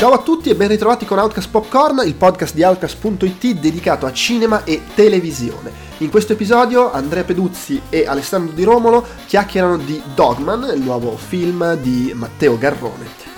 Ciao a tutti e ben ritrovati con Outcast Popcorn, il podcast di Outcast.it dedicato a cinema e televisione. In questo episodio Andrea Peduzzi e Alessandro Di Romolo chiacchierano di Dogman, il nuovo film di Matteo Garrone.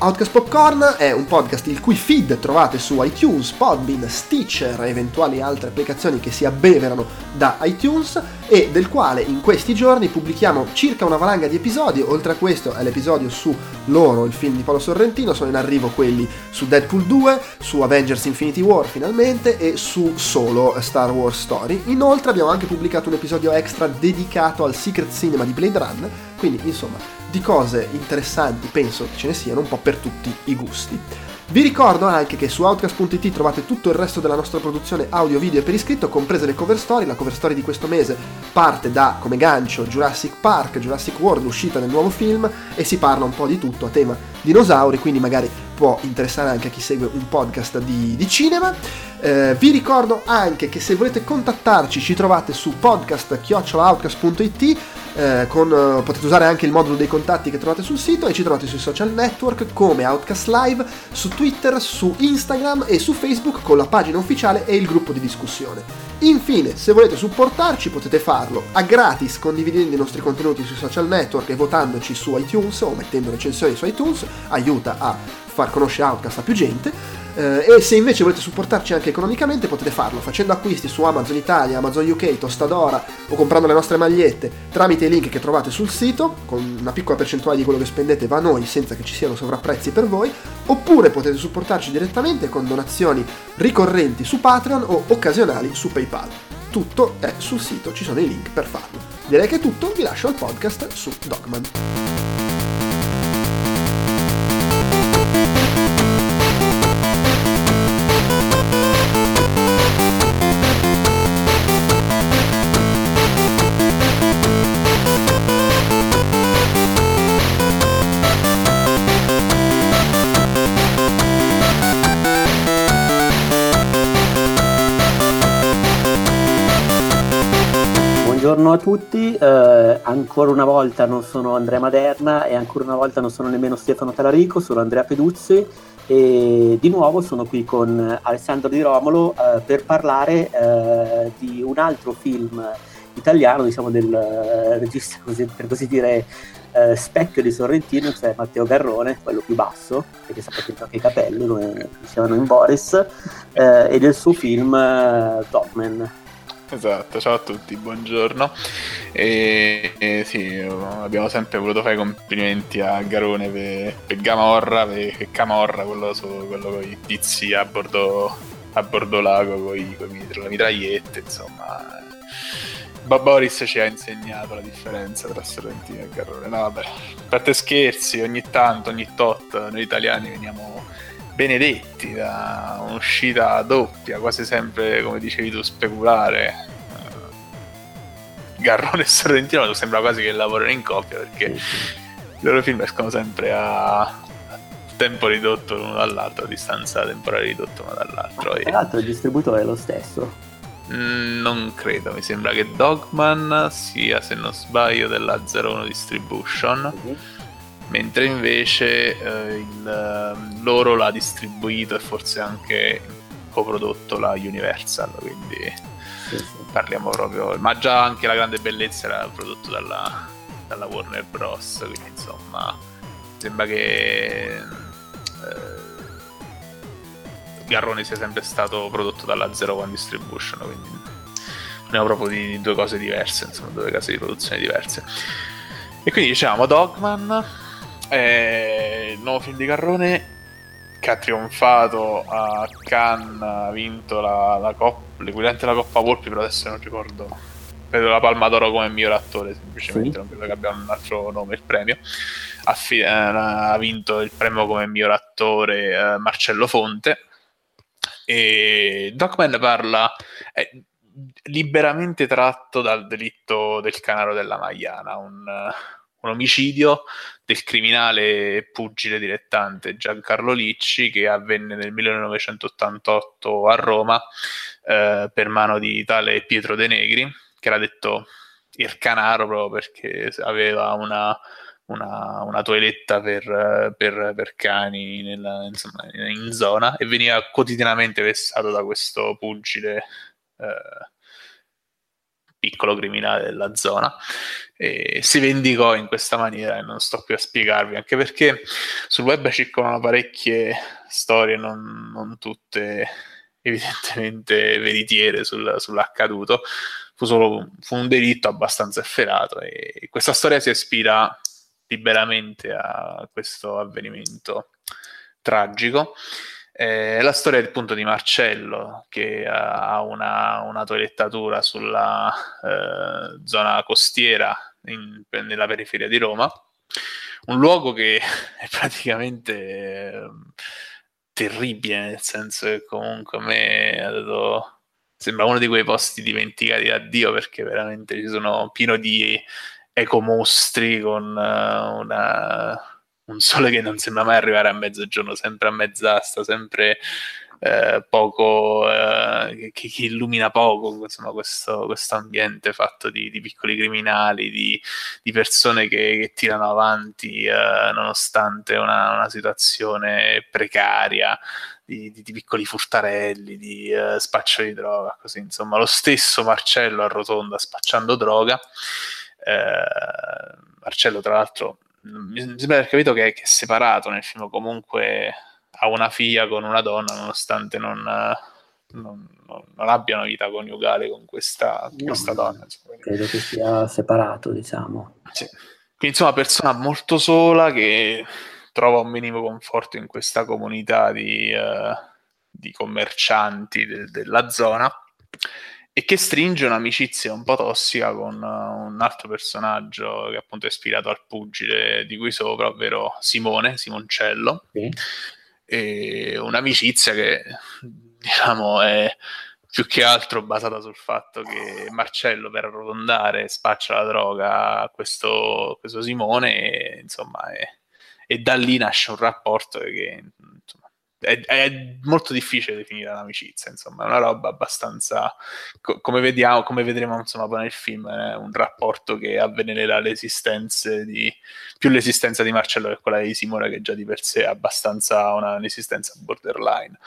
Outcast Popcorn è un podcast il cui feed trovate su iTunes, Podbean, Stitcher e eventuali altre applicazioni che si abbeverano da iTunes e del quale in questi giorni pubblichiamo circa una valanga di episodi, oltre a questo è l'episodio su Loro, il film di Paolo Sorrentino, sono in arrivo quelli su Deadpool 2, su Avengers Infinity War finalmente e su Solo Star Wars Story. Inoltre abbiamo anche pubblicato un episodio extra dedicato al Secret Cinema di Blade Runner, quindi insomma di cose interessanti penso che ce ne siano un po' per tutti i gusti. Vi ricordo anche che su Outcast.it trovate tutto il resto della nostra produzione audio, video e per iscritto, comprese le cover story. La cover story di questo mese parte da, come gancio, Jurassic Park, Jurassic World, l'uscita del nuovo film, e si parla un po' di tutto a tema dinosauri, quindi magari può interessare anche a chi segue un podcast di, di cinema. Eh, vi ricordo anche che se volete contattarci ci trovate su podcast.outcast.it eh, con, eh, potete usare anche il modulo dei contatti che trovate sul sito e ci trovate sui social network come Outcast Live, su Twitter, su Instagram e su Facebook con la pagina ufficiale e il gruppo di discussione. Infine, se volete supportarci potete farlo a gratis condividendo i nostri contenuti sui social network e votandoci su iTunes o mettendo recensioni su iTunes, aiuta a far conoscere Outcast a più gente eh, e se invece volete supportarci anche economicamente potete farlo facendo acquisti su Amazon Italia, Amazon UK, Tostadora o comprando le nostre magliette tramite i link che trovate sul sito, con una piccola percentuale di quello che spendete va a noi senza che ci siano sovrapprezzi per voi, oppure potete supportarci direttamente con donazioni ricorrenti su Patreon o occasionali su PayPal. Tutto è sul sito, ci sono i link per farlo. Direi che è tutto, vi lascio al podcast su Dogman. A tutti, eh, ancora una volta non sono Andrea Maderna e ancora una volta non sono nemmeno Stefano Talarico, sono Andrea Peduzzi e di nuovo sono qui con Alessandro Di Romolo eh, per parlare eh, di un altro film italiano, diciamo del eh, regista così, per così dire eh, specchio di Sorrentino, cioè Matteo Garrone, quello più basso, perché sapete anche i capelli come dicevano in Boris, eh, e del suo film Dogman. Esatto, ciao a tutti, buongiorno. E, e sì, abbiamo sempre voluto fare complimenti a Garone per, per Gamorra, per Camorra, quello, quello con i tizi a bordo, a bordo lago con le mitragliette, insomma. Boris ci ha insegnato la differenza tra Sorrentino e Garrone. No, vabbè, a parte scherzi, ogni tanto, ogni tot, noi italiani veniamo benedetti da un'uscita doppia, quasi sempre, come dicevi tu, speculare. Garrone e Sorrentino sembra quasi che lavorino in coppia perché i loro film escono sempre a tempo ridotto l'uno dall'altro, a distanza temporale ridotta uno dall'altro. Tra l'altro il distributore è lo stesso. Mm, non credo, mi sembra che Dogman sia, se non sbaglio, della 01 Distribution. Uh-huh mentre invece eh, il, ehm, loro l'ha distribuito e forse anche coprodotto la Universal, quindi sì, sì. parliamo proprio... Ma già anche la grande bellezza era prodotto dalla, dalla Warner Bros., quindi insomma sembra che eh, Garrone sia sempre stato prodotto dalla Zero One Distribution, quindi parliamo proprio di due cose diverse, insomma due case di produzione diverse. E quindi diciamo Dogman è il nuovo film di Carrone che ha trionfato a Cannes, ha vinto la, la Coppa, l'equivalente della Coppa Volpi, però adesso non ricordo. Vedo la Palma d'Oro come miglior attore, semplicemente, sì. non credo che abbia un altro nome il premio. Ha, fi- eh, ha vinto il premio come miglior attore eh, Marcello Fonte. E Docman parla, è liberamente tratto dal delitto del canaro della Maiana, un, un omicidio del criminale pugile dilettante Giancarlo Licci che avvenne nel 1988 a Roma eh, per mano di tale Pietro De Negri che era detto il canaro proprio perché aveva una una, una toeletta per, per, per cani nella, insomma, in zona e veniva quotidianamente vessato da questo pugile eh, piccolo criminale della zona e si vendicò in questa maniera e non sto più a spiegarvi anche perché sul web circolano parecchie storie non, non tutte evidentemente veritiere sul, sull'accaduto. Fu solo fu un delitto abbastanza efferato e questa storia si ispira liberamente a questo avvenimento tragico è la storia appunto di Marcello che ha una, una toilettatura sulla eh, zona costiera in, nella periferia di Roma, un luogo che è praticamente eh, terribile, nel senso che comunque a me ha dato, sembra uno di quei posti dimenticati da Dio perché veramente ci sono pieno di ecomostri con uh, una un sole che non sembra mai arrivare a mezzogiorno, sempre a mezz'asta, sempre eh, poco, eh, che, che, illumina poco insomma, questo, questo ambiente fatto di, di piccoli criminali, di, di persone che, che, tirano avanti eh, nonostante una, una, situazione precaria. Di, di, piccoli furtarelli, di uh, spaccio di droga, così insomma, lo stesso Marcello a Rotonda spacciando droga. Eh, Marcello, tra l'altro, mi sembra aver capito che, che, è separato nel film, comunque ha una figlia con una donna, nonostante non, non, non, non abbiano vita coniugale con questa, no, questa donna. Credo che sia separato, diciamo. Sì. Quindi insomma, persona molto sola che trova un minimo conforto in questa comunità di, uh, di commercianti de- della zona e che stringe un'amicizia un po' tossica con uh, un altro personaggio che appunto è ispirato al pugile di qui sopra, ovvero Simone, Simoncello. Sì. E un'amicizia che diciamo è più che altro basata sul fatto che Marcello per arrotondare spaccia la droga a questo, questo Simone e insomma è, e da lì nasce un rapporto che è, è, molto difficile definire l'amicizia, insomma, è una roba abbastanza, co- come vediamo, come vedremo insomma poi nel film, è un rapporto che avvelenerà l'esistenza di, più l'esistenza di Marcello che quella di Simone, che già di per sé è abbastanza una, un'esistenza borderline.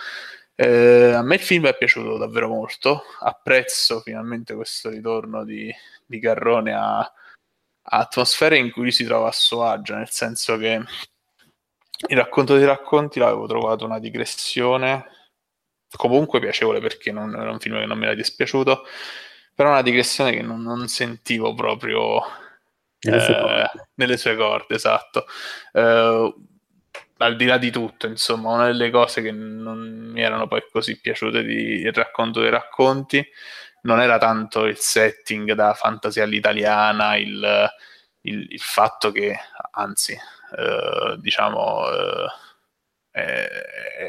Eh, a me il film è piaciuto davvero molto, apprezzo finalmente questo ritorno di, di Garrone a, a atmosfere in cui si trova a suo agio, nel senso che il racconto dei racconti l'avevo trovato una digressione comunque piacevole perché non era un film che non mi era dispiaciuto, però una digressione che non, non sentivo proprio nelle, eh, sue nelle, sue corde, esatto. Eh, al di là di tutto, insomma, una delle cose che non mi erano poi così piaciute di Il racconto dei racconti non era tanto il setting da fantasia all'italiana, il, il, il fatto che, anzi, eh, diciamo, eh,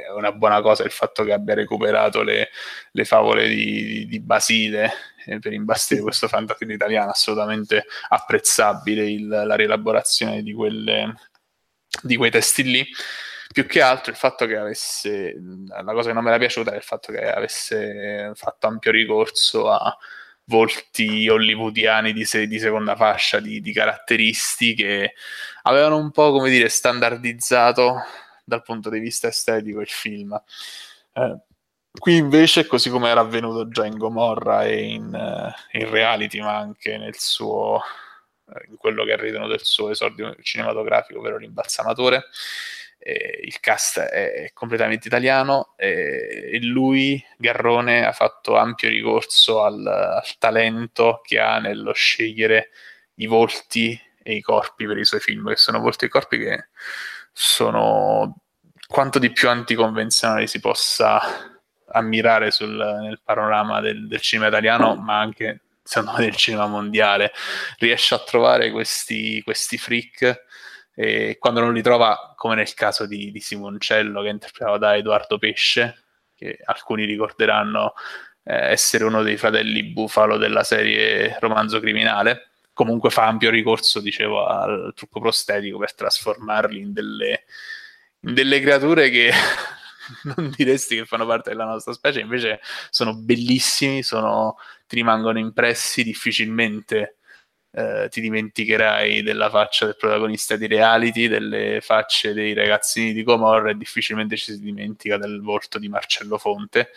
è una buona cosa il fatto che abbia recuperato le, le favole di, di, Basile eh, per imbastire questo fantasma italiano, assolutamente apprezzabile il, la rielaborazione di, quelle, di quei testi lì. Più che altro il fatto che avesse la cosa che non mi era piaciuta è il fatto che avesse fatto ampio ricorso a volti hollywoodiani di, se, di seconda fascia di, di, caratteristiche avevano un po' come dire standardizzato dal punto di vista estetico il film. Eh, qui invece così come era avvenuto già in Gomorra e in, uh, in reality ma anche nel suo uh, in quello che ritenuto il suo esordio cinematografico ovvero l'imbalsamatore eh, il cast è completamente italiano eh, e lui, Garrone, ha fatto ampio ricorso al, al, talento che ha nello scegliere i volti e i corpi per i suoi film, che sono volti e corpi che sono quanto di più anticonvenzionali si possa ammirare sul, nel panorama del, del cinema italiano, ma anche secondo me del cinema mondiale. Riesce a trovare questi, questi freak e quando non li trova, come nel caso di, di Simoncello che è interpretato da Edoardo Pesce, che alcuni ricorderanno eh, essere uno dei fratelli Bufalo della serie Romanzo Criminale, comunque fa ampio ricorso, dicevo, al trucco prostetico per trasformarli in delle, in delle creature che non diresti che fanno parte della nostra specie, invece sono bellissimi, sono, ti rimangono impressi difficilmente eh, ti dimenticherai della faccia del protagonista di reality, delle facce dei ragazzini di Comorra e difficilmente ci si dimentica del volto di Marcello Fonte,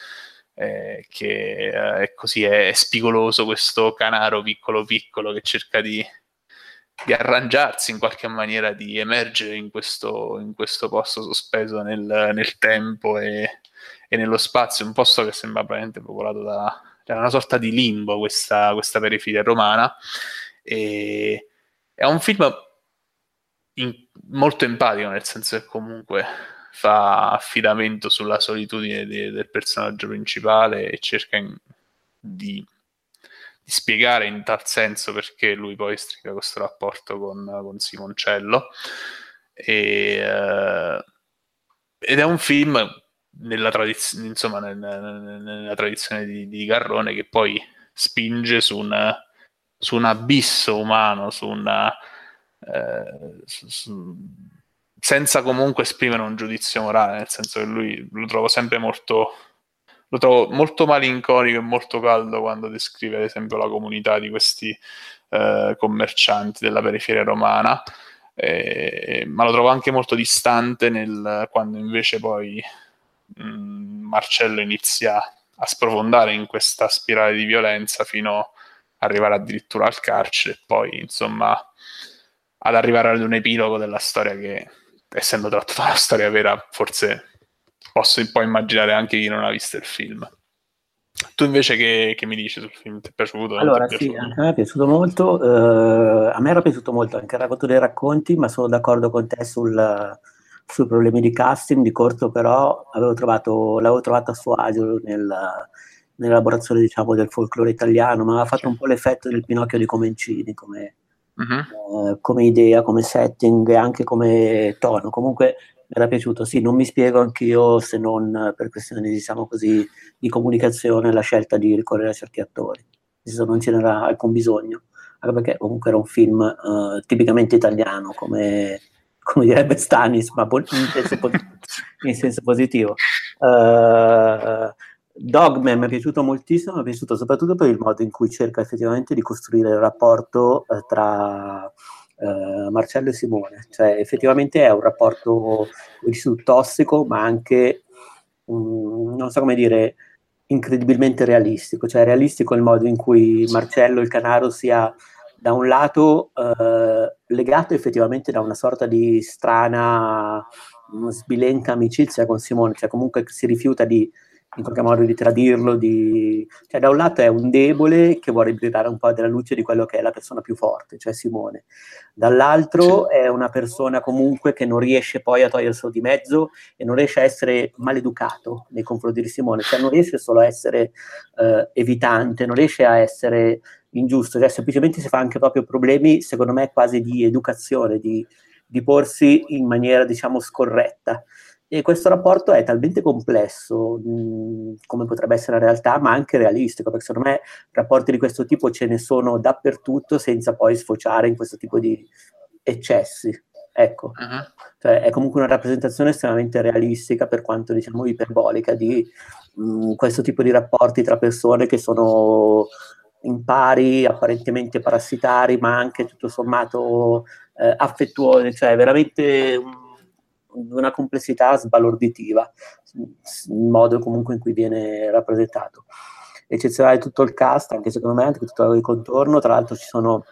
eh, che eh, è così, è, è spigoloso questo canaro piccolo piccolo che cerca di, di arrangiarsi in qualche maniera, di emergere in questo, in questo posto sospeso nel, nel tempo e, e, nello spazio, un posto che sembra veramente popolato da... Cioè una sorta di limbo questa, questa periferia romana e è un film in, molto empatico, nel senso che comunque fa affidamento sulla solitudine de, del personaggio principale e cerca in, di, di, spiegare in tal senso perché lui poi striga questo rapporto con, con Simoncello. E, uh, ed è un film nella, tradiz- insomma, nella, nella tradizione di, di Garrone che poi spinge su un su un abisso umano, su una, eh, su, senza comunque esprimere un giudizio morale, nel senso che lui lo trovo sempre molto, lo trovo molto malinconico e molto caldo quando descrive ad esempio la comunità di questi eh, commercianti della periferia romana, eh, ma lo trovo anche molto distante nel, quando invece poi mh, mm, Marcello inizia a sprofondare in questa spirale di violenza fino a arrivare addirittura al carcere e poi insomma ad arrivare ad un epilogo della storia che essendo tratto da una storia vera forse posso un po' immaginare anche chi non ha visto il film tu invece che, che mi dici sul film? Ti è piaciuto? Allora è sì, anche a me è piaciuto molto uh, a me era piaciuto molto anche il racconto dei racconti ma sono d'accordo con te sul, sui problemi di casting di corto però avevo trovato, l'avevo trovato a suo agio nel nell'elaborazione diciamo, del folklore italiano, ma ha fatto un po' l'effetto del Pinocchio di Comencini come, uh-huh. eh, come idea, come setting e anche come tono. Comunque mi era piaciuto, sì, non mi spiego anch'io se non per questioni diciamo così, di comunicazione la scelta di ricorrere a certi attori, non ce n'era alcun bisogno, anche perché comunque era un film uh, tipicamente italiano, come, come direbbe Stanis, ma in senso, in senso positivo. Uh, Dogman mi è piaciuto moltissimo, mi è piaciuto soprattutto per il modo in cui cerca effettivamente di costruire il rapporto eh, tra eh, Marcello e Simone. Cioè, effettivamente è un rapporto tossico, ma anche, um, non so come dire, incredibilmente realistico. Cioè, realistico il modo in cui Marcello, il Canaro, sia da un lato eh, legato effettivamente da una sorta di strana, sbilenta amicizia con Simone, cioè comunque si rifiuta di in qualche modo di tradirlo, di... cioè da un lato è un debole che vuole brillare un po' della luce di quello che è la persona più forte, cioè Simone, dall'altro sì. è una persona comunque che non riesce poi a toglierselo di mezzo e non riesce a essere maleducato nei confronti di Simone, cioè non riesce solo a essere eh, evitante, non riesce a essere ingiusto, cioè semplicemente si fa anche proprio problemi, secondo me, quasi di educazione, di, di porsi in maniera, diciamo, scorretta. E questo rapporto è talmente complesso, mh, come potrebbe essere la realtà, ma anche realistico, perché secondo me rapporti di questo tipo ce ne sono dappertutto senza poi sfociare in questo tipo di eccessi. Ecco, uh-huh. cioè, è comunque una rappresentazione estremamente realistica, per quanto diciamo iperbolica, di mh, questo tipo di rapporti tra persone che sono impari, apparentemente parassitari, ma anche tutto sommato eh, affettuosi, cioè veramente... Mh, una complessità sbalorditiva, il modo comunque in cui viene rappresentato. Eccezionale tutto il cast, anche secondo me, anche tutto il contorno, tra l'altro ci sono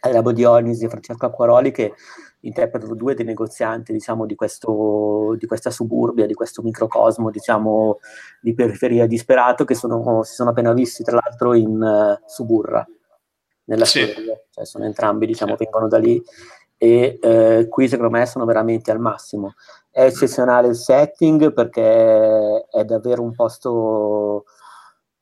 Adriano Dionisi e Francesco Acquaroli che interpretano due dei negozianti diciamo, di, questo, di, questa suburbia, di questo microcosmo diciamo, di periferia disperato che sono, si sono appena visti tra l'altro in uh, Suburra, nella sì. serie, cioè sono entrambi diciamo, vengono da lì e eh, qui secondo me sono veramente al massimo. È eccezionale il setting perché è davvero un posto...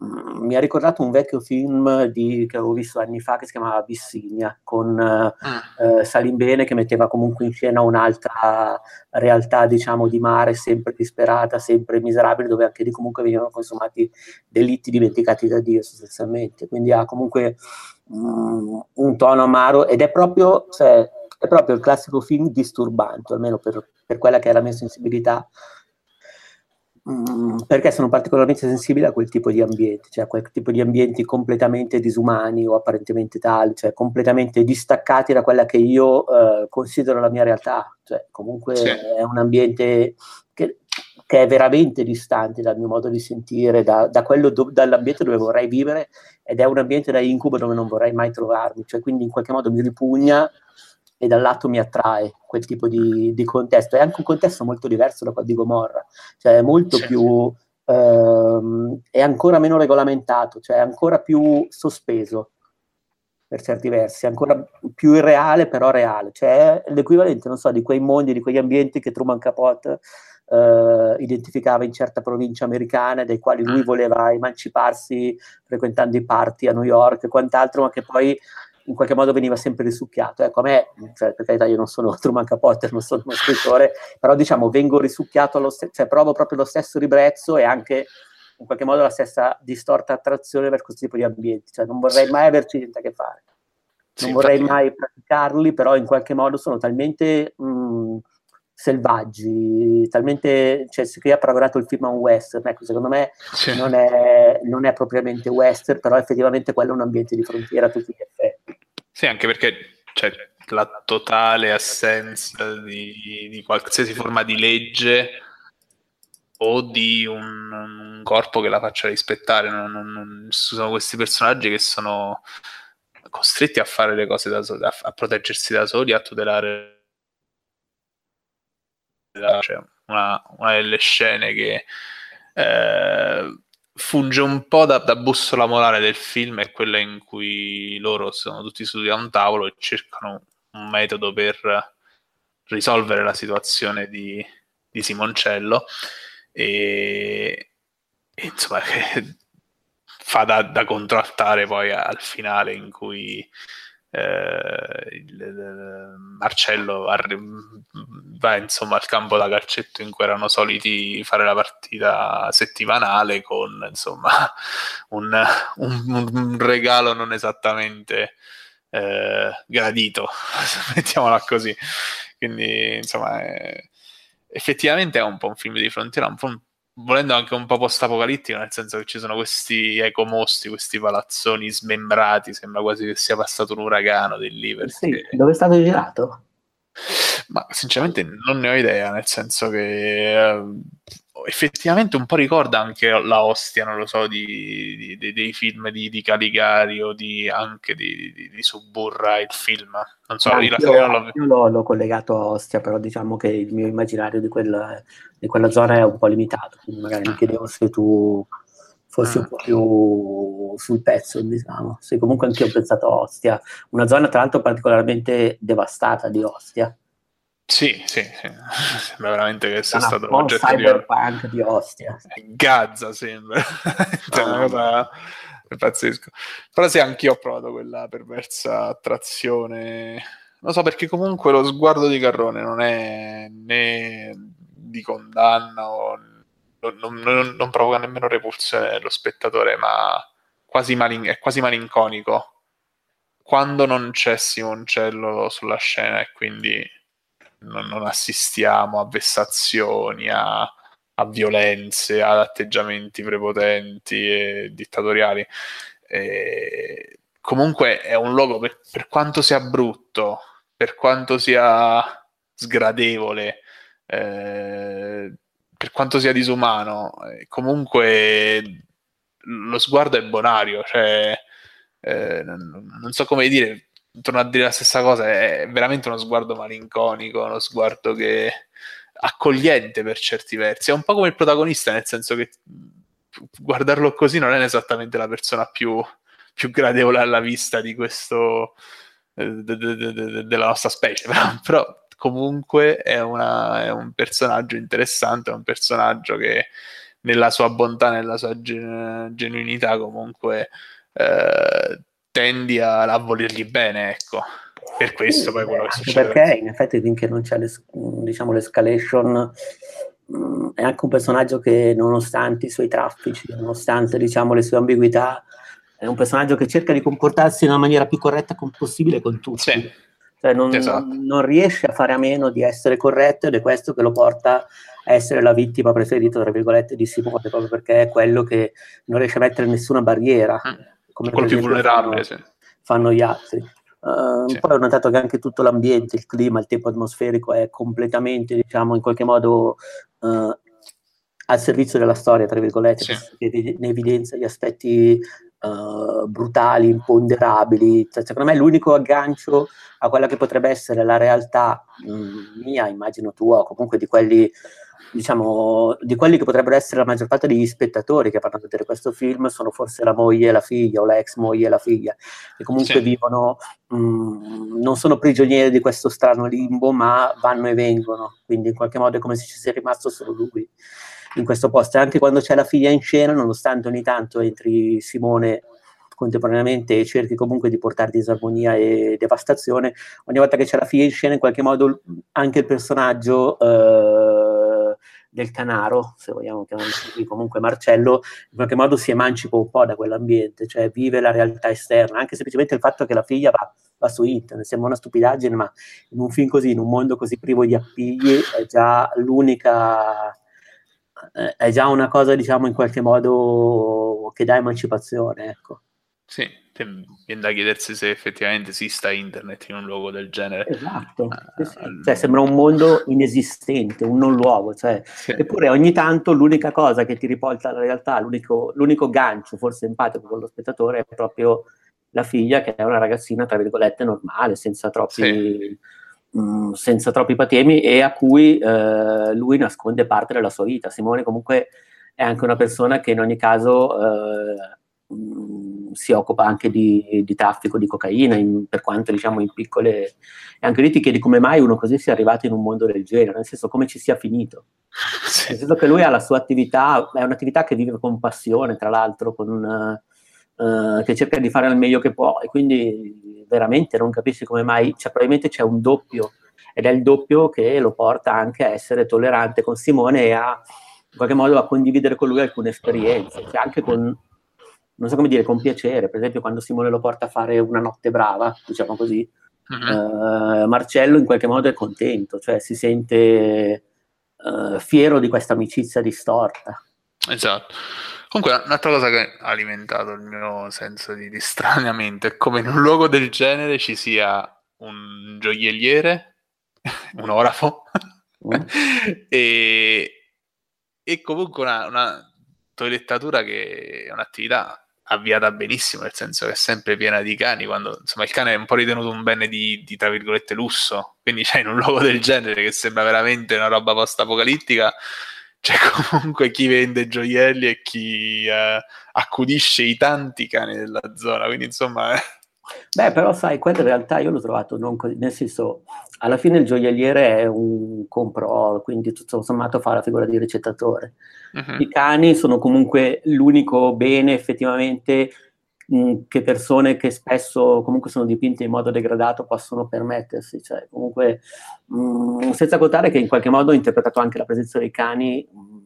Mm, mi ha ricordato un vecchio film di, che avevo visto anni fa che si chiamava Abissinia con ah. eh, Salimbene che metteva comunque in scena un'altra realtà diciamo di mare sempre disperata, sempre miserabile dove anche lì comunque venivano consumati delitti dimenticati da Dio sostanzialmente quindi ha comunque mm, un tono amaro ed è proprio cioè, è proprio il classico film disturbante, almeno per, per quella che è la mia sensibilità Mm, perché sono particolarmente sensibile a quel tipo di ambienti, cioè a quel tipo di ambienti completamente disumani o apparentemente tali, cioè completamente distaccati da quella che io eh, considero la mia realtà. Cioè, comunque sì. è un ambiente che, che, è veramente distante dal mio modo di sentire, da, da do, dall'ambiente dove vorrei vivere ed è un ambiente da incubo dove non vorrei mai trovarmi, cioè quindi in qualche modo mi ripugna e dall'altro mi attrae quel tipo di, di, contesto. È anche un contesto molto diverso da quello di Gomorra, cioè è molto certo. più... Ehm, è ancora meno regolamentato, cioè è ancora più sospeso per certi versi, ancora più irreale però reale, cioè è l'equivalente, non so, di quei mondi, di quegli ambienti che Truman Capote eh, identificava in certa provincia americana, dai quali lui mm. voleva emanciparsi frequentando i party a New York e quant'altro, ma che poi in qualche modo veniva sempre risucchiato. Ecco, a me, cioè, per carità, io non sono Truman Capote, non sono uno scrittore, però diciamo vengo risucchiato, allo st- cioè provo proprio lo stesso ribrezzo e anche in qualche modo la stessa distorta attrazione per questo tipo di ambienti. Cioè, non vorrei mai averci niente a che fare. Non sì, vorrei infatti... mai praticarli, però in qualche modo sono talmente mh, selvaggi, talmente, cioè se qui ha paragonato il film a un western, ecco, secondo me sì. non, è, non, è, propriamente western, però effettivamente quello è un ambiente di frontiera a tutti gli effetti. Sì, anche perché cioè, la totale assenza di, di, qualsiasi forma di legge o di un, un corpo che la faccia rispettare. Non, non, non, sono questi personaggi che sono costretti a fare le cose da soli, a, a proteggersi da soli, a tutelare cioè, una, una, delle scene che eh, funge un po' da, da, bussola morale del film è quella in cui loro sono tutti seduti a un tavolo e cercano un metodo per risolvere la situazione di, di Simoncello. E, e insomma fa da, da contraltare poi al finale in cui eh, il, il Marcello arri- va insomma al campo da calcetto in cui erano soliti fare la partita settimanale con insomma un, un, un regalo non esattamente eh, gradito, mettiamola così. Quindi insomma è, effettivamente è un po' un film di frontiera, un po' un volendo anche un po' post-apocalittico, nel senso che ci sono questi ecomostri, questi palazzoni smembrati, sembra quasi che sia passato un uragano di lì. Perché... Sì, dove è stato girato? Ma sinceramente non ne ho idea, nel senso che eh, effettivamente un po' ricorda anche la Ostia, non lo so, di, di, dei film di, di Caligari o di, anche di, di, Suburra, il film. Non so, ah, io, io, io l'ho, l'ho, collegato a Ostia, però diciamo che il mio immaginario di quella, quella zona è un po' limitato, quindi magari mi chiedevo se tu fossi un ah. po' più sul pezzo, diciamo. Sì, comunque anch'io ho pensato a Ostia, una zona tra l'altro particolarmente devastata di Ostia sì, sì, sì. sembra veramente che sia stato un oggetto cyberpunk di... di Ostia. Gazza sembra, cioè, una cosa pazzesco. Però sì, anch'io ho provato quella perversa attrazione. Non so perché comunque lo sguardo di Carrone non è né di condanna o non, non, non provoca nemmeno repulsione nello spettatore, ma quasi malin- è quasi malinconico quando non c'è Simoncello sulla scena e quindi non, non assistiamo a vessazioni, a, a, violenze, ad atteggiamenti prepotenti e dittatoriali. E comunque è un luogo per, per, quanto sia brutto, per quanto sia sgradevole, eh, per quanto sia disumano, eh, comunque lo sguardo è bonario, cioè eh, non, non, so come dire, torno a dire la stessa cosa, è veramente uno sguardo malinconico, uno sguardo che accogliente per certi versi. È un po' come il protagonista, nel senso che guardarlo così non è esattamente la persona più, più gradevole alla vista di questo de, de, de, della nostra specie, però, comunque è, una, è, un personaggio interessante, è un personaggio che nella sua bontà, nella sua gen- genuinità comunque eh, tendi a, a volergli bene, ecco. Per questo poi quello che succede. Perché in effetti finché non c'è l'es- diciamo, l'escalation mh, mm, è anche un personaggio che nonostante i suoi traffici, nonostante diciamo, le sue ambiguità, è un personaggio che cerca di comportarsi nella maniera più corretta possibile con tutti. Sì. cioè non, esatto. non, riesce a fare a meno di essere corretto ed è questo che lo porta a essere la vittima preferita, tra virgolette, di Simone, proprio perché è quello che non riesce a mettere nessuna barriera. Mm. Come quello più vulnerabile, fanno, sì. fanno gli altri. Uh, sì. Poi ho notato che anche tutto l'ambiente, il clima, il tempo atmosferico è completamente, diciamo, in qualche modo uh, al servizio della storia, tra virgolette, sì. che ne evidenzia gli aspetti uh, brutali, imponderabili. Cioè, secondo me l'unico aggancio a quella che potrebbe essere la realtà mh, mm, mia, immagino tua, o comunque di quelli diciamo, di quelli che potrebbero essere la maggior parte degli spettatori che vanno a vedere questo film sono forse la moglie e la figlia o la ex moglie e la figlia, che comunque sì. vivono, mh, mm, non sono prigionieri di questo strano limbo, ma vanno e vengono, quindi in qualche modo è come se ci sia rimasto solo lui in questo posto. Anche quando c'è la figlia in scena, nonostante ogni tanto entri Simone contemporaneamente e cerchi comunque di portare disarmonia e devastazione, ogni volta che c'è la figlia in scena, in qualche modo anche il personaggio eh, del canaro, se vogliamo chiamarlo così, comunque Marcello, in qualche modo si emancipa un po' da quell'ambiente, cioè vive la realtà esterna, anche semplicemente il fatto che la figlia va, va su internet, sembra una stupidaggine, ma in un film così, in un mondo così privo di appigli, è già l'unica è già una cosa, diciamo, in qualche modo che dà emancipazione, ecco. Sì, viene da chiedersi se effettivamente esista internet in un luogo del genere. Esatto, sì, sì. Cioè, sembra un mondo inesistente, un non luogo, cioè, sì. eppure ogni tanto l'unica cosa che ti riporta alla realtà, l'unico, l'unico gancio forse empatico con lo spettatore è proprio la figlia che è una ragazzina, tra virgolette, normale, senza troppi mh, mm, senza troppi patemi e a cui eh, lui nasconde parte della sua vita. Simone comunque è anche una persona che in ogni caso eh, mh, mm, si occupa anche di, di traffico di cocaina, in, per quanto diciamo in piccole... E anche lì ti chiedi come mai uno così sia arrivato in un mondo del genere, nel senso come ci sia finito. Sì. Nel senso che lui ha la sua attività, è un'attività che vive con passione, tra l'altro, con... Uh, che cerca di fare il meglio che può e quindi veramente non capisci come mai, cioè probabilmente c'è un doppio ed è il doppio che lo porta anche a essere tollerante con Simone e a in qualche modo a condividere con lui alcune esperienze, cioè anche con, non so come dire, con piacere, per esempio quando Simone lo porta a fare una notte brava, diciamo così, uh-huh. uh, Marcello in qualche modo è contento, cioè si sente uh, fiero di questa amicizia distorta. Esatto. Comunque, un'altra cosa che ha alimentato il mio senso di, di straniamento è come in un luogo del genere ci sia un gioielliere, un orafo, mm. e, e, comunque una, una toilettatura che è un'attività avviata benissimo, nel senso che è sempre piena di cani, quando insomma il cane è un po' ritenuto un bene di, di tra virgolette lusso, quindi c'è in un luogo del genere che sembra veramente una roba post-apocalittica, c'è comunque chi vende gioielli e chi uh, accudisce i tanti cani della zona, quindi insomma... Eh. Beh, però sai, quello in realtà io l'ho trovato non così, nel senso, alla fine il gioielliere è un compro, quindi tutto sommato fa la figura di ricettatore. Uh-huh. I cani sono comunque l'unico bene effettivamente mh, che persone che spesso comunque sono dipinte in modo degradato possono permettersi, cioè comunque mh, senza contare che in qualche modo ho interpretato anche la presenza dei cani mh,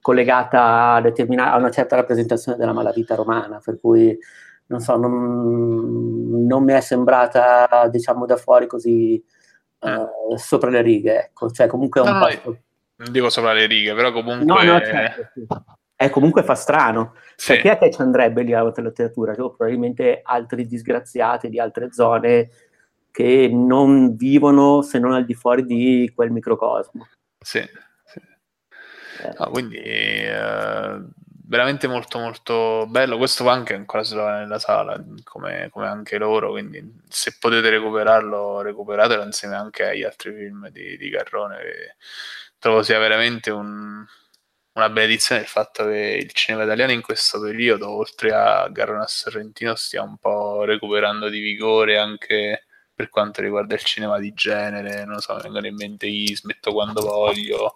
collegata a, determina- a una certa rappresentazione della malavita romana, per cui non so, non, non mi è sembrata diciamo da fuori così uh, sopra le righe, ecco, cioè comunque è un no, po'... Non dico sopra le righe, però comunque... No, no, certo, sì è comunque fa strano. Sì. Perché a te ci andrebbe lì alla letteratura? Cioè, probabilmente altri disgraziati di altre zone che non vivono se non al di fuori di quel microcosmo. Sì, sì. Eh. No, quindi eh, veramente molto molto bello. Questo anche ancora si trova nella sala, come, come, anche loro, quindi se potete recuperarlo, recuperatelo insieme anche agli altri film di, di Garrone, che trovo sia veramente un una benedizione il fatto che il cinema italiano in questo periodo, oltre a Garrone Sorrentino, stia un po' recuperando di vigore anche per quanto riguarda il cinema di genere, non so, mi vengono in mente i Smetto quando voglio,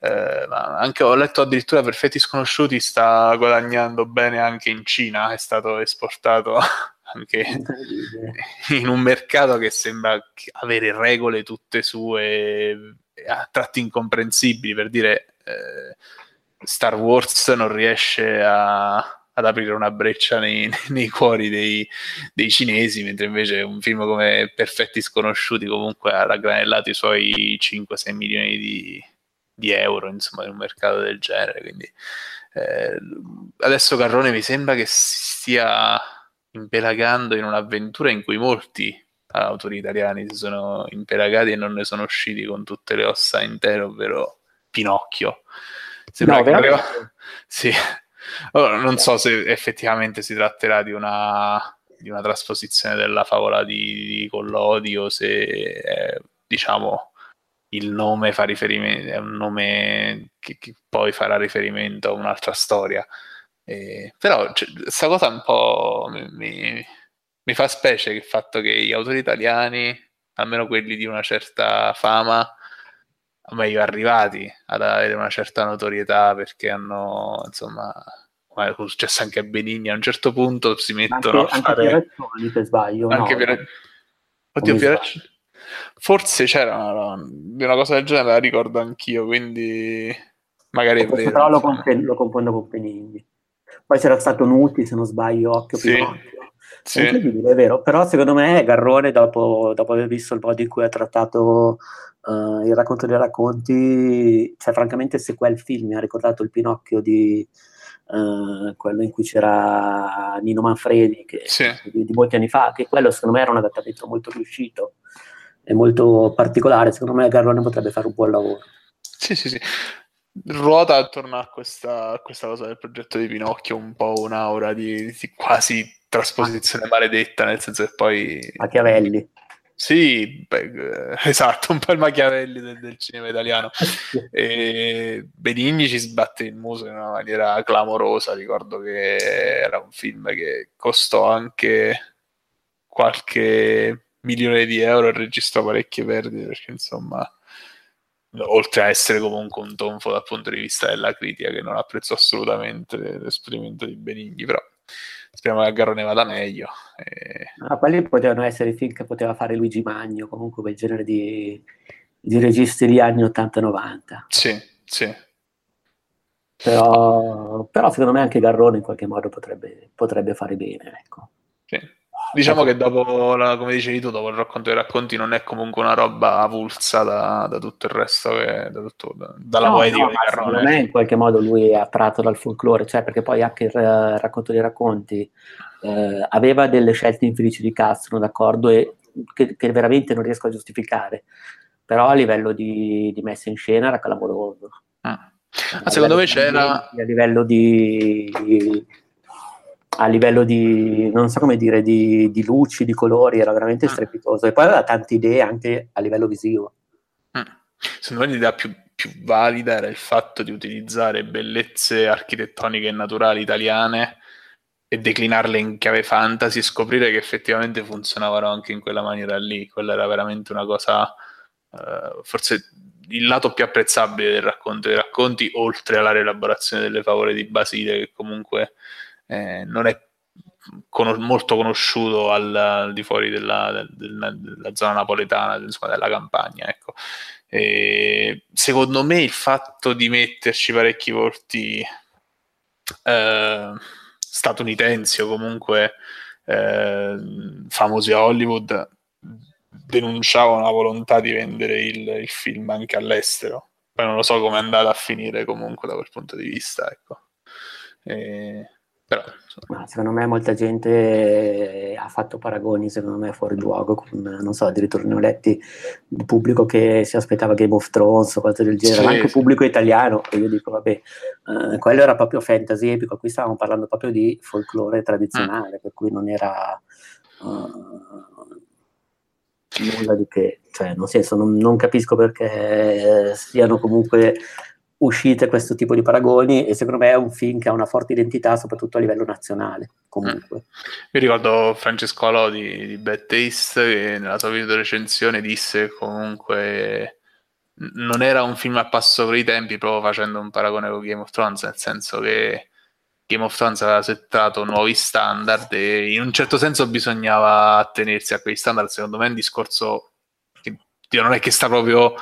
eh, ma anche ho letto addirittura Perfetti Sconosciuti sta guadagnando bene anche in Cina, è stato esportato anche in un mercato che sembra avere regole tutte sue a tratti incomprensibili, per dire... Eh, Star Wars non riesce a, ad aprire una breccia nei, nei cuori dei, dei, cinesi, mentre invece un film come Perfetti Sconosciuti comunque ha raggranellato i suoi 5-6 milioni di, di, euro, insomma, in un mercato del genere. Quindi eh, adesso Carrone mi sembra che stia impelagando in un'avventura in cui molti autori italiani si sono impelagati e non ne sono usciti con tutte le ossa intere, ovvero Pinocchio. Sembra no, che aveva... Sì, allora, non so se effettivamente si tratterà di una, di una trasposizione della favola di, di Collodi o se è, diciamo il nome fa riferimento è un nome che, che poi farà riferimento a un'altra storia. Eh, però questa cioè, cosa un po' mi, mi, mi, fa specie il fatto che gli autori italiani, almeno quelli di una certa fama, meglio arrivati ad avere una certa notorietà perché hanno insomma come è successo anche a Benigni a un certo punto si mettono anche, a fare anche Pieraccioni se sbaglio anche no, Pier... oddio Pieraccioni forse c'era una, una, cosa del genere la ricordo anch'io quindi magari è vero però lo, conf- lo, confondo con Benigni. Poi c'era stato Nuti se non sbaglio Occhio sì. Pinocchio. Sì. È vero, però secondo me Garrone, dopo, dopo aver visto il modo in cui ha trattato uh, il racconto dei racconti, cioè francamente se quel film mi ha ricordato il Pinocchio di uh, quello in cui c'era Nino Manfredi che, sì. di, di, molti anni fa, che quello secondo me era un adattamento molto riuscito e molto particolare, secondo me Garrone potrebbe fare un buon lavoro. Sì, sì, sì. Ruota attorno a questa, questa cosa del progetto di Pinocchio un po' un'aura di, di quasi trasposizione maledetta, nel senso che poi... Machiavelli. Sì, beh, esatto, un po' il Machiavelli del, del cinema italiano. E Benigni ci sbatte il muso in una maniera clamorosa. Ricordo che era un film che costò anche qualche milione di euro e registrò parecchie perdite perché insomma oltre a essere comunque un tonfo dal punto di vista della critica che non apprezzò assolutamente l'esperimento di Benigni però speriamo che a Garrone vada meglio. E... Ah, quelli potevano essere i film che poteva fare Luigi Magno, comunque quel genere di, di registi degli anni 80-90. Sì, sì. Però, però, secondo me anche Garrone in qualche modo potrebbe, potrebbe fare bene. Ecco. Sì. Diciamo che dopo, la, come dicevi tu, dopo il racconto dei racconti non è comunque una roba avulsa da, da tutto il resto, che, da tutto, da, dalla no, poetica no, di. Secondo me in qualche modo lui è attratto dal folklore, cioè perché poi anche il, il racconto dei racconti eh, aveva delle scelte infelici di cast, sono d'accordo, e che, che, veramente non riesco a giustificare, però a livello di, di messa in scena era clamoroso. Ah. Ah, secondo me c'era... A livello di, a livello di, non so come dire, di, di luci, di colori, era veramente mm. strepitoso. E poi aveva tante idee anche a livello visivo. Mm. Secondo me l'idea più, più valida era il fatto di utilizzare bellezze architettoniche e naturali italiane e declinarle in chiave fantasy e scoprire che effettivamente funzionavano anche in quella maniera lì. Quella era veramente una cosa, uh, forse il lato più apprezzabile del racconto dei racconti, oltre alla rielaborazione delle favole di Basile, che comunque eh, non è con- molto conosciuto al, al, di fuori della, della, della zona napoletana, insomma, della campagna. Ecco. E, secondo me il fatto di metterci parecchi volti eh, statunitensi o comunque eh, famosi a Hollywood denunciava una volontà di vendere il, il, film anche all'estero. Poi non lo so come è andata a finire comunque da quel punto di vista. Ecco. E, però, Ma secondo me molta gente ha fatto paragoni, secondo me, fuori luogo, con, non so, addirittura ne ho letti il pubblico che si aspettava Game of Thrones o cose del genere, sì, ma anche sì. pubblico italiano, e io dico, vabbè, eh, quello era proprio fantasy epico, qui stavamo parlando proprio di folklore tradizionale, mm. per cui non era... Uh, nulla di che, cioè, nel senso, non, non capisco perché siano comunque uscite questo tipo di paragoni e secondo me è un film che ha una forte identità soprattutto a livello nazionale comunque. Mm. Io ricordo Francesco Alò di, di Bad Taste che nella sua video recensione disse comunque non era un film a passo con i tempi proprio facendo un paragone con Game of Thrones nel senso che Game of Thrones aveva settato nuovi standard e in un certo senso bisognava attenersi a quei standard secondo me è un discorso che non è che sta proprio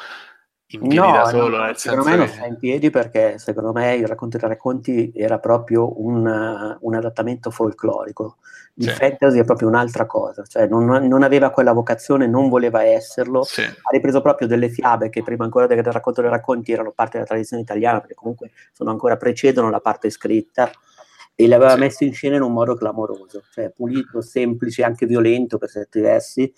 in piedi no, da solo. No, secondo me non sta in piedi perché secondo me il racconto dei racconti era proprio un, un adattamento folclorico. Il sì. fantasy è proprio un'altra cosa, cioè non, non, aveva quella vocazione, non voleva esserlo. Sì. Ha ripreso proprio delle fiabe che prima ancora del racconto dei racconti erano parte della tradizione italiana, perché comunque sono ancora precedono la parte scritta e le aveva sì. messe in scena in un modo clamoroso, cioè pulito, semplice, anche violento per certi versi,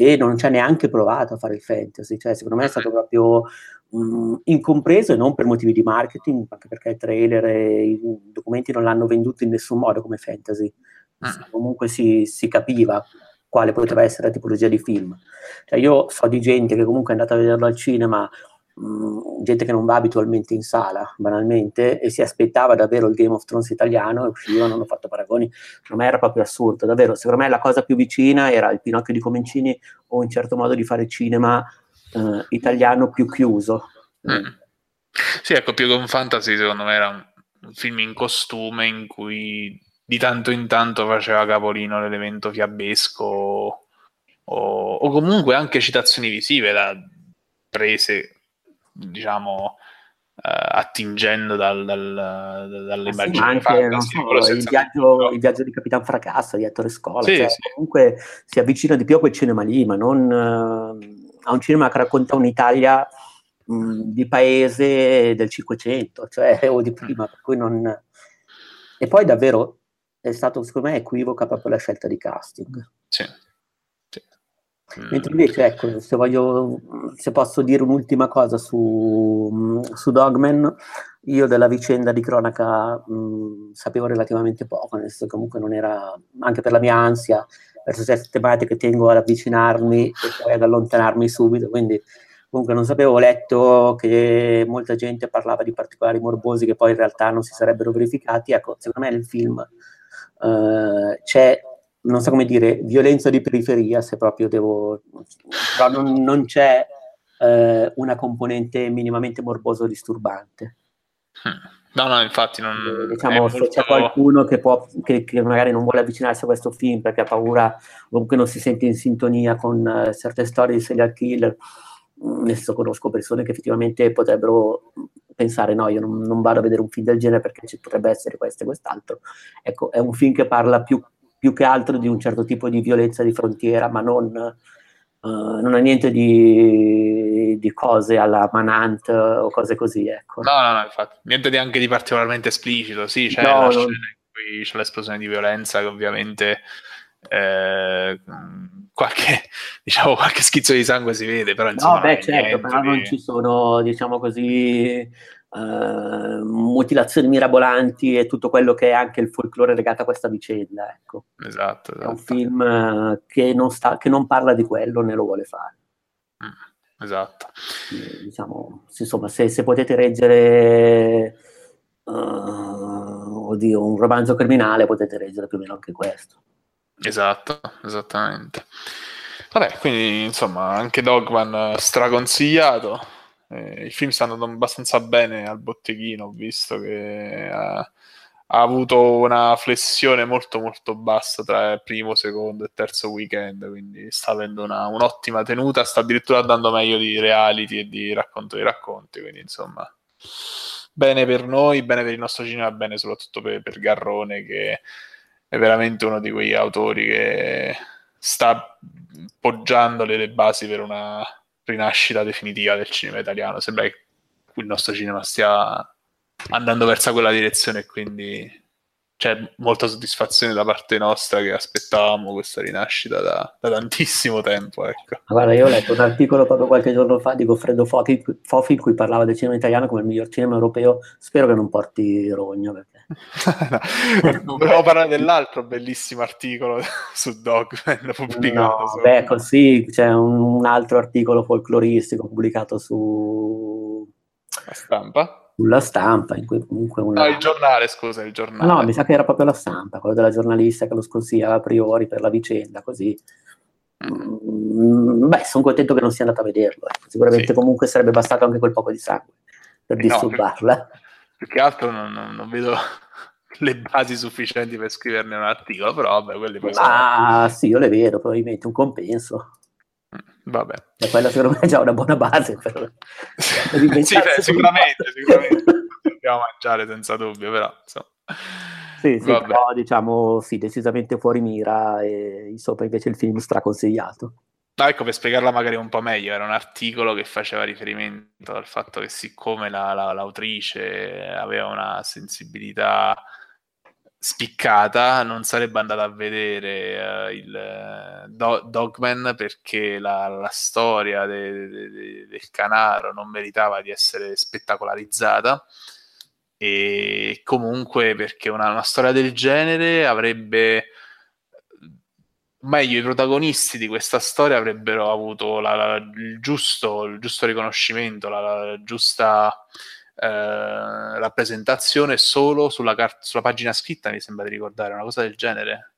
e non ci ha neanche provato a fare il fantasy, cioè secondo me è stato proprio um, incompreso e non per motivi di marketing, anche perché i trailer e i documenti non l'hanno venduto in nessun modo come fantasy, ah. comunque si, si, capiva quale poteva essere la tipologia di film. Cioè io so di gente che comunque è andata a vederlo al cinema mh, gente che non va abitualmente in sala, banalmente, e si aspettava davvero il Game of Thrones italiano e uscivano, hanno fatto paragoni, secondo me era proprio assurdo, davvero, secondo me la cosa più vicina era il Pinocchio di Comencini o in certo modo di fare cinema eh, italiano più chiuso. Mm. Sì, ecco, più che un fantasy secondo me era un film in costume in cui di tanto in tanto faceva capolino l'elemento fiabesco o, o, comunque anche citazioni visive da, prese diciamo, uh, attingendo dal, dal, dall'immagine. Ah, sì, anche so, il, viaggio, il, viaggio, di Capitan Fracasso di Ettore Scola, sì, cioè, sì. comunque si avvicina di più a quel cinema lì, ma non uh, a un cinema che racconta un'Italia mh, di paese del Cinquecento, cioè, o di prima, per cui non... E poi davvero è stato, secondo me, equivoca proprio la scelta di casting. Sì. Mentre invece, ecco, se, voglio, se posso dire un'ultima cosa su, su Dogman, io della vicenda di cronaca mh, sapevo relativamente poco, nel senso che comunque non era, anche per la mia ansia, verso certe tematiche tengo ad avvicinarmi e poi ad allontanarmi subito, quindi comunque non sapevo, ho letto che molta gente parlava di particolari morbosi che poi in realtà non si sarebbero verificati, ecco, secondo me nel film uh, c'è non so come dire, violenza di periferia, se proprio devo... però non, non c'è eh, una componente minimamente morbosa o disturbante. Hmm. No, no, infatti non... Eh, diciamo, se molto... c'è qualcuno che, può, che, che, magari non vuole avvicinarsi a questo film perché ha paura o comunque non si sente in sintonia con uh, certe storie di serial killer, mm, ne so, conosco persone che effettivamente potrebbero pensare no, io non, non, vado a vedere un film del genere perché ci potrebbe essere questo e quest'altro. Ecco, è un film che parla più più che altro di un certo tipo di violenza di frontiera, ma non, uh, non ha niente di, di, cose alla Manant o cose così. Ecco. No, no, no, infatti, niente neanche di particolarmente esplicito, sì, c'è no, la scena in cui c'è l'esplosione di violenza che ovviamente eh, qualche, diciamo, qualche schizzo di sangue si vede, però insomma... No, beh, certo, però di... non ci sono, diciamo così uh, mutilazioni mirabolanti e tutto quello che è anche il folklore legato a questa vicenda. Ecco. Esatto, esatto. È un esatto. film uh, che, non sta, che, non parla di quello né lo vuole fare. Mm, esatto. E, diciamo, insomma, se, se potete leggere uh, oddio, un romanzo criminale, potete leggere più o meno anche questo. Esatto, esattamente. Vabbè, quindi insomma, anche Dogman straconsigliato eh, il film sta andando abbastanza bene al botteghino, ho visto che ha, ha, avuto una flessione molto molto bassa tra il primo, secondo e terzo weekend, quindi sta avendo una, un'ottima tenuta, sta addirittura andando meglio di reality e di racconto di racconti, quindi insomma bene per noi, bene per il nostro cinema, bene soprattutto per, per Garrone che è veramente uno di quegli autori che sta poggiando le basi per una rinascita definitiva del cinema italiano. Sembra che il nostro cinema stia andando verso quella direzione quindi c'è molta soddisfazione da parte nostra che aspettavamo questa rinascita da, da tantissimo tempo. Ecco. Guarda, io ho letto un articolo proprio qualche giorno fa di Goffredo Fofi in cui parlava del cinema italiano come il miglior cinema europeo. Spero che non porti rogno. Perché... no, volevo parlare dell'altro bellissimo articolo su Dogman pubblicato. No, beh, così c'è un, altro articolo folcloristico pubblicato su... La stampa? sulla stampa, in cui comunque una... No, il giornale, scusa, il giornale. No, mi sa che era proprio la stampa, quello della giornalista che lo sconsigliava a priori per la vicenda, così. Mm, beh, sono contento che non sia andato a vederlo. Eh. Sicuramente sì. comunque sarebbe bastato anche quel poco di sangue per disturbarla. No, più che altro non, non, non, vedo le basi sufficienti per scriverne un articolo, però vabbè, quelli poi Ah, sono... sì, io le vedo, probabilmente un compenso. Vabbè. E quella secondo me è già una buona base per, per sì, beh, sicuramente, sicuramente. Dobbiamo mangiare senza dubbio, però insomma. Sì, sì però diciamo sì, decisamente fuori mira e insomma invece il film straconsigliato. No, ecco, per spiegarla magari un po' meglio, era un articolo che faceva riferimento al fatto che siccome la, la, l'autrice aveva una sensibilità spiccata, non sarebbe andata a vedere uh, il uh, Do- Dogman perché la, la storia de- de- de- del canaro non meritava di essere spettacolarizzata e comunque perché una, una storia del genere avrebbe meglio i protagonisti di questa storia avrebbero avuto la, la, il, giusto, il, giusto, riconoscimento, la, la giusta eh, rappresentazione solo sulla, car- sulla, pagina scritta, mi sembra di ricordare, una cosa del genere.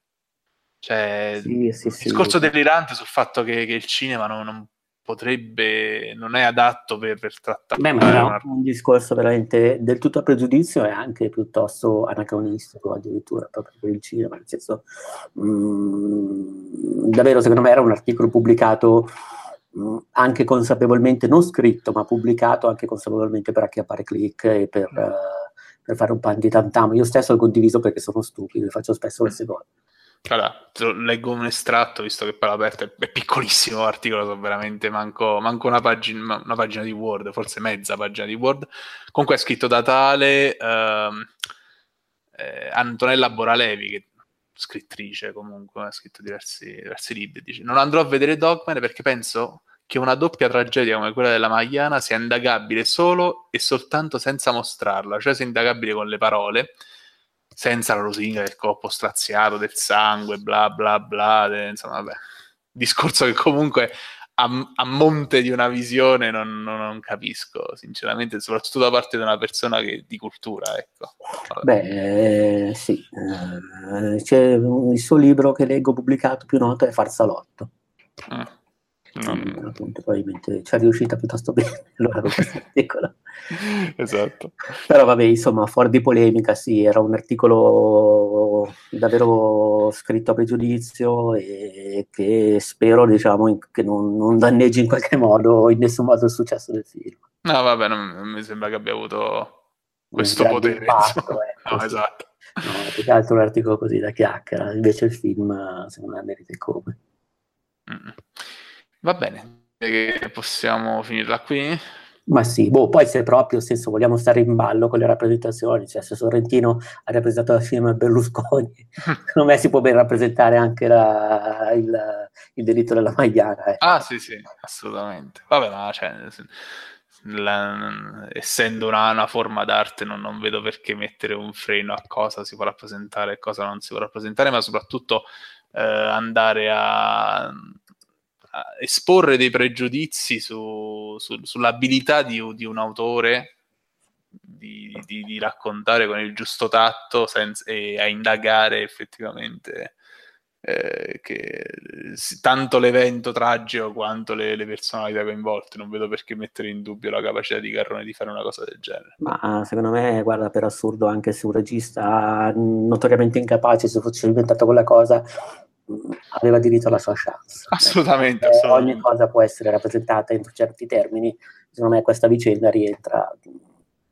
Cioè, sì, sì, sì, discorso delirante sul fatto che, che il cinema non, non potrebbe, non è adatto per, per trattare. Beh, ma era una... un discorso veramente del tutto a pregiudizio e anche piuttosto anacronistico addirittura proprio per il cinema, nel senso, mh, mm, davvero secondo me era un articolo pubblicato mh, mm, anche consapevolmente, non scritto, ma pubblicato anche consapevolmente per acchiappare click e per, uh, per fare un pan di tantam. Io stesso l'ho condiviso perché sono stupido e faccio spesso queste cose. Allora, leggo un estratto, visto che poi l'aperto è, è piccolissimo l'articolo, so veramente manco, manco una, pagina, una, pagina, di Word, forse mezza pagina di Word. Comunque è scritto da tale ehm, eh, Antonella Boralevi, che scrittrice comunque, ha scritto diversi, diversi libri. Dice, non andrò a vedere Dogman perché penso che una doppia tragedia come quella della Magliana sia indagabile solo e soltanto senza mostrarla, cioè sia indagabile con le parole senza la lusinga del corpo straziato, del sangue, bla bla bla, de, insomma, vabbè. Discorso che comunque a, a monte di una visione non, non, non, capisco, sinceramente, soprattutto da parte di una persona che, di cultura, ecco. Beh, eh, sì, eh, c'è il suo libro che leggo pubblicato più noto è Farsalotto. Mm. Non... appunto, probabilmente ci è riuscita piuttosto bene allora con questo articolo. esatto. Però vabbè, insomma, fuori di polemica, sì, era un articolo davvero scritto a pregiudizio e che spero, diciamo, che non, non danneggi in qualche modo, in nessun modo il successo del film. No, vabbè, non, non mi sembra che abbia avuto questo potere. Impatto, ecco, no, esatto. No, più che altro un articolo così da chiacchiera, invece il film, secondo me, merita come. Mm. Va bene, che possiamo finirla qui. Ma sì, boh, poi se proprio, nel senso, vogliamo stare in ballo con le rappresentazioni, cioè se Sorrentino ha rappresentato la cinema Berlusconi, secondo me si può ben rappresentare anche la, il, il, delitto della Magliana. Eh. Ah sì, sì, assolutamente. Vabbè, ma cioè, la, essendo una, una, forma d'arte non, non, vedo perché mettere un freno a cosa si può rappresentare e cosa non si può rappresentare, ma soprattutto eh, andare a esporre dei pregiudizi su, su, sull'abilità di, di, un autore di, di, di, raccontare con il giusto tatto senza, e a indagare effettivamente eh, che, tanto l'evento tragico quanto le, le, personalità coinvolte. Non vedo perché mettere in dubbio la capacità di Carrone di fare una cosa del genere. Ma secondo me, guarda, per assurdo, anche se un regista notoriamente incapace, se fosse inventato quella cosa, aveva diritto alla sua chance. Assolutamente, eh, assolutamente. Ogni cosa può essere rappresentata entro certi termini. Secondo me questa vicenda rientra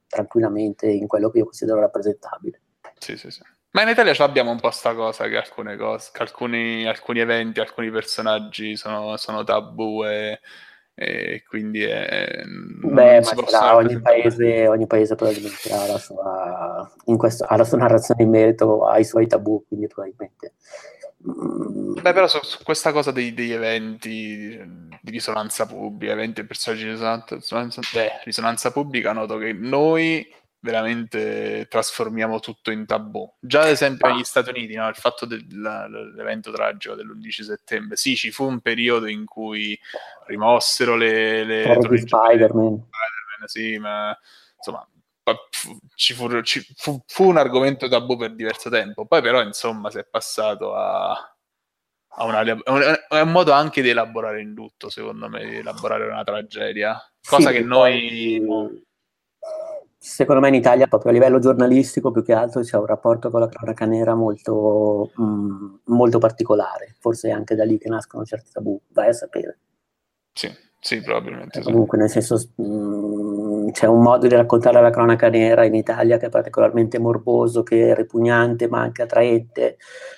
tranquillamente in quello che io considero rappresentabile. Sì, sì, sì. Ma in Italia abbiamo un po' sta cosa che alcune cose, che alcuni, alcuni eventi, alcuni personaggi sono, sono tabù e, e quindi è, Beh, ma ogni paese, ogni paese probabilmente ha la sua, questo, ha la sua narrazione in merito ai suoi tabù, quindi probabilmente Beh, però su, su questa cosa dei, degli eventi di risonanza pubblica, eventi e personaggi di risonanza, risonanza, beh, risonanza pubblica, noto che noi veramente trasformiamo tutto in tabù. Già ad esempio negli Stati Uniti, no? il fatto dell'evento tragico dell'11 settembre, sì, ci fu un periodo in cui rimossero le... le Spider-Man. Spider-Man, sì, ma insomma ci fu, ci fu, fu, un argomento tabù per diverso tempo, poi però insomma si è passato a, a una, è un modo anche di elaborare in lutto, secondo me, di elaborare una tragedia, cosa sì, che noi... Poi, secondo me in Italia, proprio a livello giornalistico, più che altro c'è un rapporto con la cronaca nera molto, mm, molto particolare, forse è anche da lì che nascono certi tabù, vai a sapere. Sì, sì, probabilmente. Eh, comunque, nel senso, mh, mm, c'è un modo di raccontare la cronaca nera in Italia che è particolarmente morboso, che è repugnante, ma anche attraente.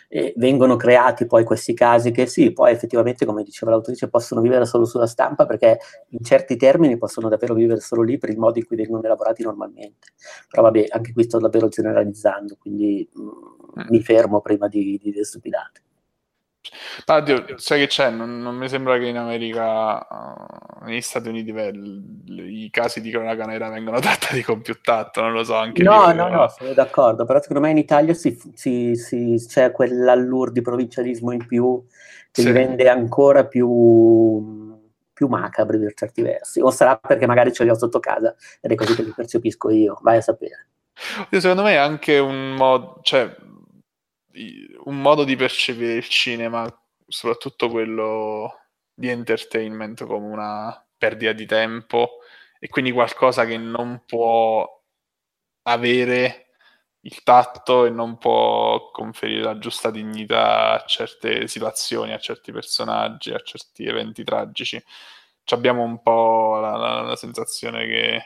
E vengono creati poi questi casi che sì, poi effettivamente, come diceva l'autrice, possono vivere solo sulla stampa perché in certi termini possono davvero vivere solo lì per il modo in cui vengono elaborati normalmente. Però vabbè, anche qui sto davvero generalizzando, quindi mh, mm, mi fermo prima di, di dire stupidate. Oddio, sai che c'è? Non, non, mi sembra che in America, uh, negli Stati Uniti, beh, l- i casi di cronaca nera vengono trattati con più tatto, non lo so anche No, lì, no, no, sono d'accordo, però secondo me in Italia si, si, si, c'è quell'allure di provincialismo in più che sì. li rende ancora più, più macabri per certi versi. O sarà perché magari ce li ho sotto casa ed è così che li percepisco io, vai a sapere. Secondo me è anche un modo, cioè un modo di percepire il cinema, soprattutto quello di entertainment, come una perdita di tempo e quindi qualcosa che non può avere il tatto e non può conferire la giusta dignità a certe situazioni, a certi personaggi, a certi eventi tragici. Ci abbiamo un po' la, la, la sensazione che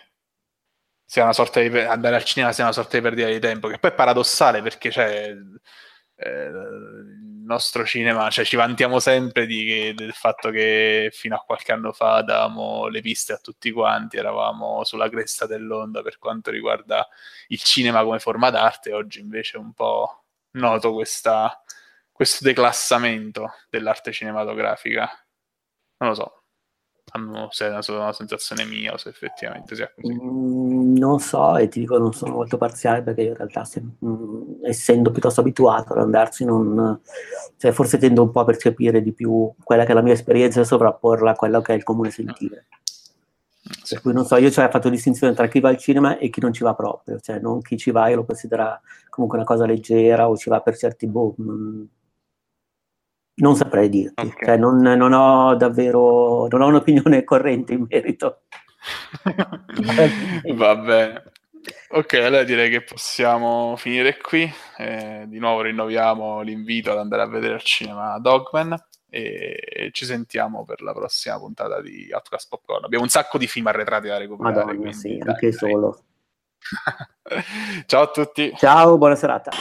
sia una sorta di andare al cinema sia una sorta di perdita di tempo, che poi è paradossale perché c'è il nostro cinema, cioè ci vantiamo sempre di, del fatto che fino a qualche anno fa davamo le piste a tutti quanti, eravamo sulla cresta dell'onda per quanto riguarda il cinema come forma d'arte, oggi invece è un po' noto questa, questo declassamento dell'arte cinematografica. Non lo so, se è una, sensazione mia o se effettivamente sia così. Mm, non so e ti dico non sono molto parziale perché in realtà se, mh, mm, essendo piuttosto abituato ad andarci non, cioè forse tendo un po' a percepire di più quella che è la mia esperienza e sovrapporla a quello che è il comune sentire. Sì. Per cui non so, io cioè, ho fatto distinzione tra chi va al cinema e chi non ci va proprio, cioè non chi ci va io lo considera comunque una cosa leggera o ci va per certi boh, mh, non saprei dirti, okay. cioè, non, non, ho davvero non ho un'opinione corrente in merito. Va bene. Ok, allora direi che possiamo finire qui. Eh, di nuovo rinnoviamo l'invito ad andare a vedere al cinema Dogman e ci sentiamo per la prossima puntata di Outcast Popcorn. Abbiamo un sacco di film arretrati da recuperare. Madonna, sì, dai, anche dai. solo. Ciao a tutti. Ciao, buona serata.